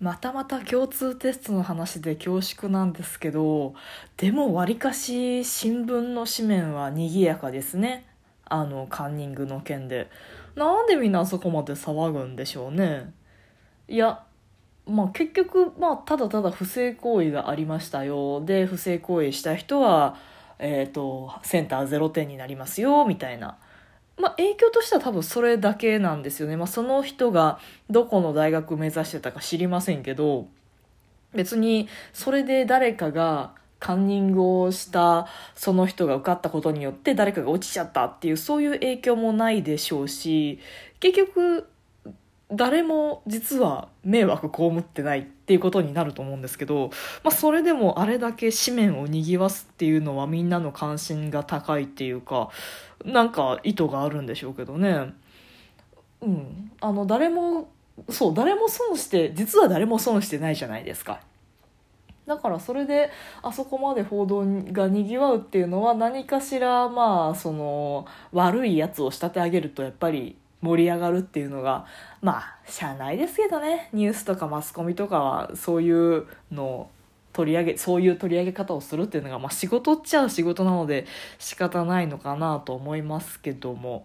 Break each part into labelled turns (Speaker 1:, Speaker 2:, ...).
Speaker 1: またまた共通テストの話で恐縮なんですけどでもわりかし新聞の紙面は賑やかですね。あのカンニングの件で。なんでみんなあそこまで騒ぐんでしょうね。いやまあ結局まあただただ不正行為がありましたよ。で不正行為した人はえっ、とセンター0点になりますよみたいな。まあ、影響としては多分それだけなんですよね。まあ、その人がどこの大学目指してたか知りませんけど、別にそれで誰かがカンニングをしたその人が受かったことによって誰かが落ちちゃったっていうそういう影響もないでしょうし、結局誰も実は迷惑被ってないっていうことになると思うんですけど、まあ、それでもあれだけ紙面を賑わすっていうのはみんなの関心が高いっていうかなんか意図があるんでしょうけどね。うん。あの誰もそう誰も損して実は誰も損してないじゃないですか。だからそれであそこまで報道がにぎわうっていうのは何かしらまあその悪いやつを仕立て上げるとやっぱり盛り上がるっていうのがまあしゃあないですけどね。ニュースとかマスコミとかはそういうのを取り上げそういう取り上げ方をするっていうのが、まあ、仕事っちゃう仕事なので仕方ないのかなと思いますけども。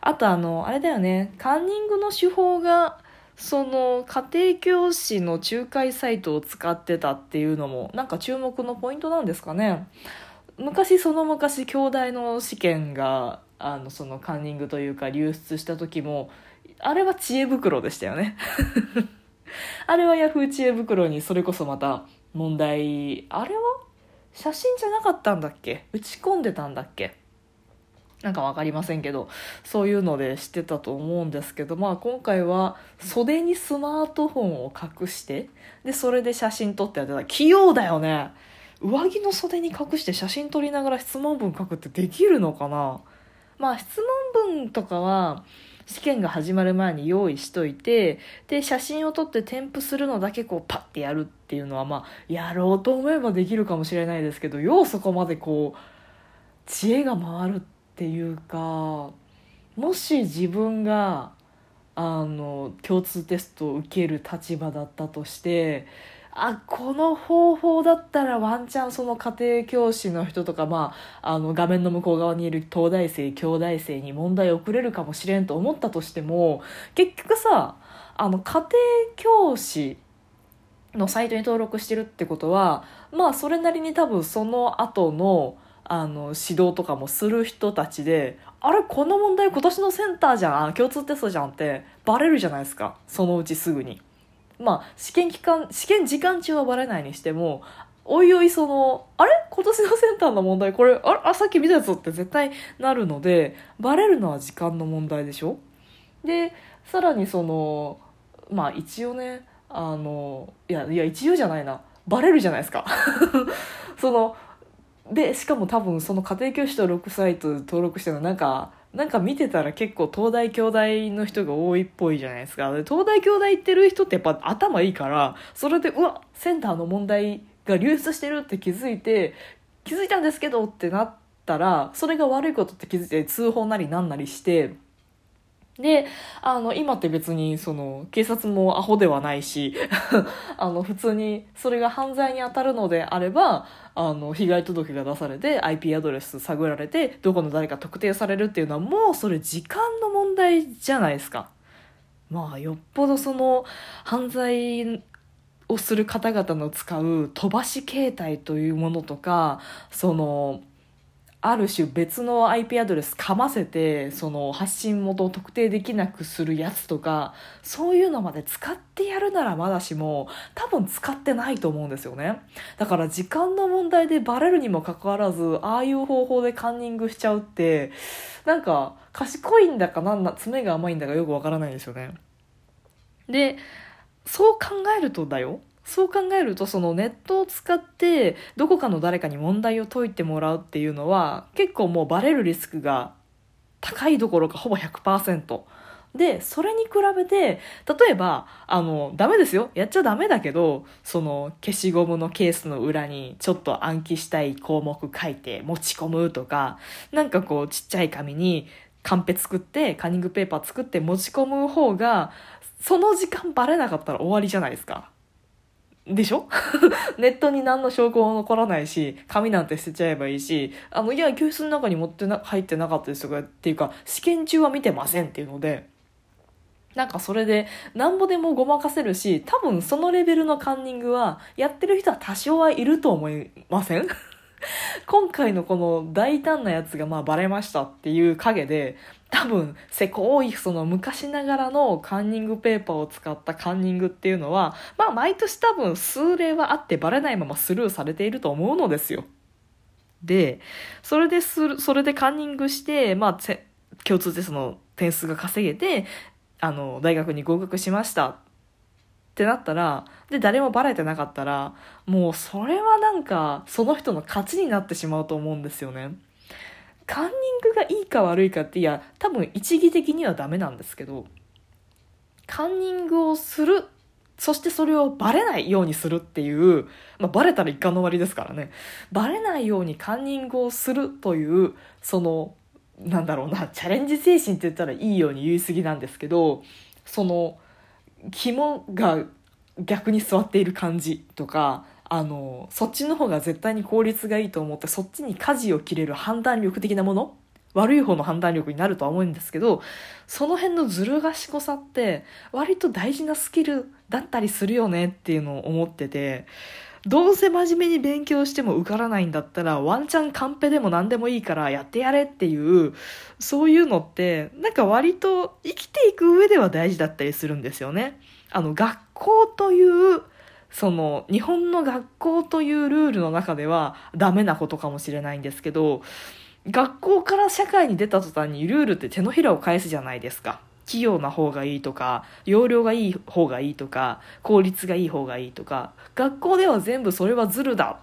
Speaker 1: あとあのあれだよね。カンニングの手法がその家庭教師の仲介サイトを使ってたっていうのもなんか注目のポイントなんですかね。昔その昔兄弟の試験があのそのカンニングというか流出した時もあれは知恵袋でしたよね。あれはヤフー知恵袋にそれこそまた問題あれは？写真じゃなかったんだっけ？打ち込んでたんだっけ？なんか分かりませんけどそういうので知ってたと思うんですけど、まあ、今回は袖にスマートフォンを隠してでそれで写真撮ってやってた。器用だよね。上着の袖に隠して写真撮りながら質問文書くってできるのかな？まあ質問文とかは試験が始まる前に用意しといてで写真を撮って添付するのだけこうパッてやるっていうのはまあやろうと思えばできるかもしれないですけどようそこまでこう知恵が回るっていうかもし自分があの共通テストを受ける立場だったとしてあこの方法だったらワンチャンその家庭教師の人とか、まあ、あの画面の向こう側にいる東大生京大生に問題を送れるかもしれんと思ったとしても結局さあの家庭教師のサイトに登録してるってことはまあそれなりに多分その後のあの指導とかもする人たちであれこの問題今年のセンターじゃん共通テストじゃんってバレるじゃないですかそのうちすぐに。まあ、試験期間、試験時間中はバレないにしても、おいおいその、あれ？今年のセンターの問題、これ、ああ、さっき見たやつって絶対なるので、バレるのは時間の問題でしょ？で、さらにその、まあ一応ね、あの、いや、いや、一応じゃないな。バレるじゃないですか。その、で、しかも多分その家庭教師登録サイト登録してるのなんか、なんか見てたら結構東大京大の人が多いっぽいじゃないですか。東大京大行ってる人ってやっぱ頭いいから、それで、うわ、センターの問題が流出してるって気づいて、気づいたんですけどってなったら、それが悪いことって気づいて通報なりなんなりして、で、あの、今って別に、その、警察もアホではないし、あの、普通に、それが犯罪に当たるのであれば、あの、被害届が出されて、IP アドレス探られて、どこの誰か特定されるっていうのは、もうそれ時間の問題じゃないですか。まあ、よっぽどその、犯罪をする方々の使う飛ばし携帯というものとか、その、ある種別の IP アドレスかませてその発信元を特定できなくするやつとかそういうのまで使ってやるならまだしも多分使ってないと思うんですよね。だから時間の問題でバレるにもかかわらずああいう方法でカンニングしちゃうってなんか賢いんだかなんだ爪が甘いんだかよくわからないですよね。でそう考えるとだよ。そう考えるとそのネットを使ってどこかの誰かに問題を解いてもらうっていうのは結構もうバレるリスクが高いどころかほぼ100%。で、それに比べて、例えば、あの、ダメですよ。やっちゃダメだけど、その消しゴムのケースの裏にちょっと暗記したい項目書いて持ち込むとか、なんかこうちっちゃい紙にカンペ作って、カンニングペーパー作って持ち込む方が、その時間バレなかったら終わりじゃないですか。でしょ？ネットに何の証拠も残らないし、紙なんて捨てちゃえばいいし、あの、いや、教室の中に持ってな、入ってなかったですとかっていうか、試験中は見てませんっていうので、なんかそれで、なんぼでもごまかせるし、多分そのレベルのカンニングは、やってる人は多少はいると思いません？今回のこの大胆なやつがまあバレましたっていう影で、多分、せこい、その昔ながらのカンニングペーパーを使ったカンニングっていうのは、まあ毎年多分数例はあってバレないままスルーされていると思うのですよ。で、それでするそれでカンニングして、まあ、共通テストの点数が稼げて、あの、大学に合格しましたってなったら、で、誰もバレてなかったら、もうそれはなんか、その人の勝ちになってしまうと思うんですよね。カンニングがいいか悪いかっていや多分一義的にはダメなんですけどカンニングをするそしてそれをバレないようにするっていう、まあ、バレたら一貫の終わりですからね。バレないようにカンニングをするというそのなんだろうなチャレンジ精神って言ったらいいように言い過ぎなんですけどその肝が逆に座っている感じとかあのそっちの方が絶対に効率がいいと思ってそっちに舵を切れる判断力的なもの悪い方の判断力になるとは思うんですけどその辺のずる賢さって割と大事なスキルだったりするよねっていうのを思っててどうせ真面目に勉強しても受からないんだったらワンチャンカンペでも何でもいいからやってやれっていうそういうのってなんか割と生きていく上では大事だったりするんですよね。あの学校というその日本の学校というルールの中ではダメなことかもしれないんですけど学校から社会に出た途端にルールって手のひらを返すじゃないですか。器用な方がいいとか、容量がいい方がいいとか、効率がいい方がいいとか、学校では全部それはズルだ。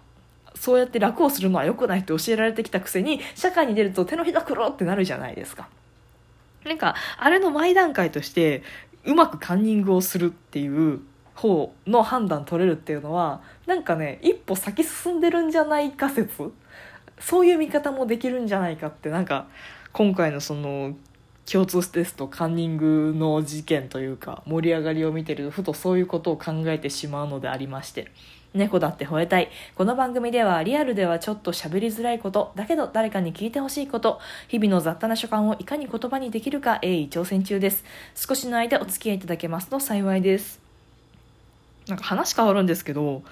Speaker 1: そうやって楽をするのは良くないって教えられてきたくせに、社会に出ると手のひらくろってなるじゃないですか。なんか、あれの前段階として、うまくカンニングをするっていう方の判断取れるっていうのはなんかね一歩先進んでるんじゃないか説そういう見方もできるんじゃないかってなんか今回のその共通テストカンニングの事件というか盛り上がりを見てるとふとそういうことを考えてしまうのでありまして猫だって吠えたい。この番組ではリアルではちょっと喋りづらいこと、だけど誰かに聞いてほしいこと、日々の雑多な所感をいかに言葉にできるか鋭意挑戦中です。少しの間お付き合いいただけますと幸いです。なんか話変わるんですけど、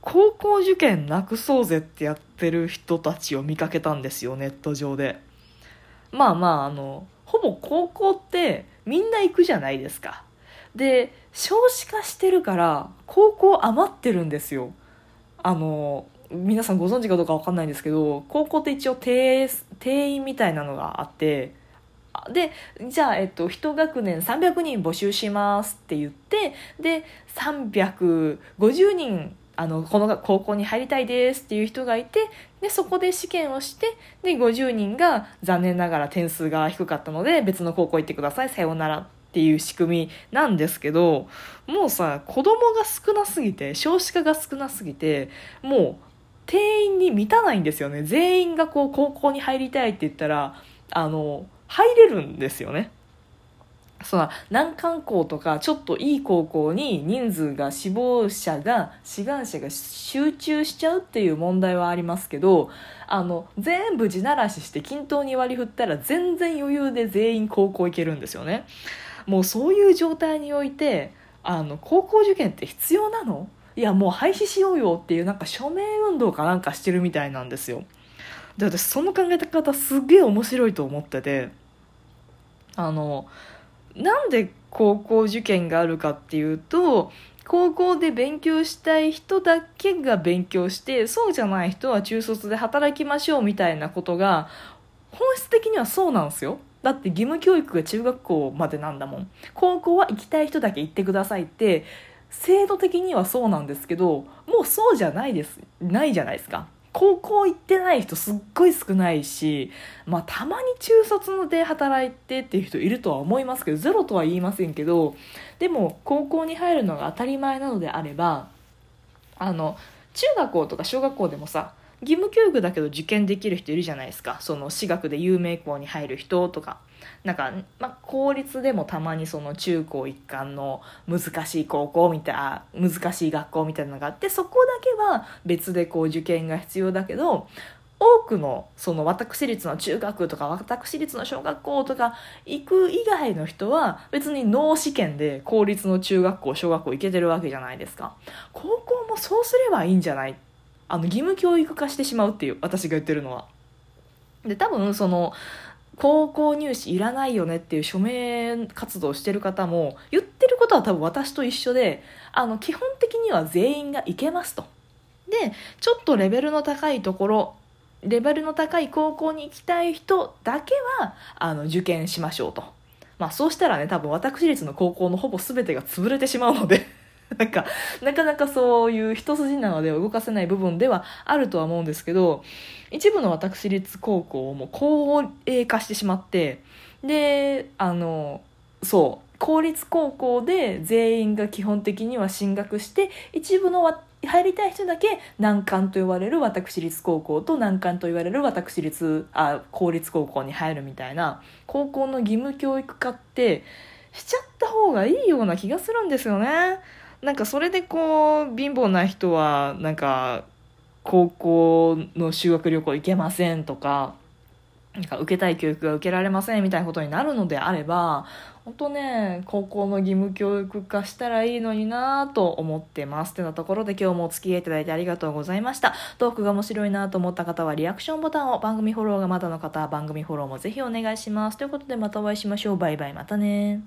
Speaker 1: 高校受験なくそうぜってやってる人たちを見かけたんですよ、ネット上で。まあまあ、あの、ほぼ高校ってみんな行くじゃないですか。で、少子化してるから高校余ってるんですよ。あの、皆さんご存知かどうかわかんないんですけど、高校って一応定員みたいなのがあって、でじゃあ、えっと、1学年300人募集しますって言ってで350人あのこの高校に入りたいですっていう人がいてでそこで試験をしてで50人が残念ながら点数が低かったので別の高校行ってくださいさようならっていう仕組みなんですけどもうさ子供が少なすぎて少子化が少なすぎてもう定員に満たないんですよね。全員がこう高校に入りたいって言ったらあの入れるんですよね。その難関校とかちょっといい高校に人数が死亡者が志願者が集中しちゃうっていう問題はありますけどあの全部地ならしして均等に割り振ったら全然余裕で全員高校行けるんですよね。もうそういう状態においてあの高校受験って必要なの？いやもう廃止しようよっていうなんか署名運動かなんかしてるみたいなんですよ。で私その考え方すげえ面白いと思ってて。あのなんで高校受験があるかっていうと高校で勉強したい人だけが勉強してそうじゃない人は中卒で働きましょうみたいなことが本質的にはそうなんですよ。だって義務教育が中学校までなんだもん。高校は行きたい人だけ行ってくださいって制度的にはそうなんですけどもうそうじゃないです。ないじゃないですか。高校行ってない人すっごい少ないし、まあ、たまに中卒で働いてっていう人いるとは思いますけどゼロとは言いませんけどでも高校に入るのが当たり前なのであればあの中学校とか小学校でもさ義務教育だけど受験できる人いるじゃないですか。その私学で有名校に入る人とか。なんか、まあ、公立でもたまにその中高一貫の難しい高校みたいな難しい学校みたいなのがあってそこだけは別でこう受験が必要だけど多くのその私立の中学とか私立の小学校とか行く以外の人は別に脳試験で公立の中学校小学校行けてるわけじゃないですか。高校もそうすればいいんじゃないあの義務教育化してしまうっていう私が言ってるのは。で多分その高校入試いらないよねっていう署名活動してる方も言ってることは多分私と一緒であの基本的には全員が行けますと。でちょっとレベルの高いところレベルの高い高校に行きたい人だけはあの受験しましょうと。まあそうしたらね、多分私立の高校のほぼ全てが潰れてしまうので。なんか、なかなかそういう一筋縄では動かせない部分ではあるとは思うんですけど、一部の私立高校も高齢化してしまって、で、あの、そう、公立高校で全員が基本的には進学して、一部の入りたい人だけ難関と言われる私立高校と難関と言われる私立あ公立高校に入るみたいな高校の義務教育化ってしちゃった方がいいような気がするんですよね。なんかそれでこう貧乏な人はなんか高校の修学旅行行けませんとかなんか受けたい教育が受けられませんみたいなことになるのであれば本当ね高校の義務教育化したらいいのになと思ってますってなところで今日もお付き合いいただいてありがとうございました。トークが面白いなと思った方はリアクションボタンを番組フォローがまだの方は番組フォローもぜひお願いします。ということでまたお会いしましょう。バイバイ。またね。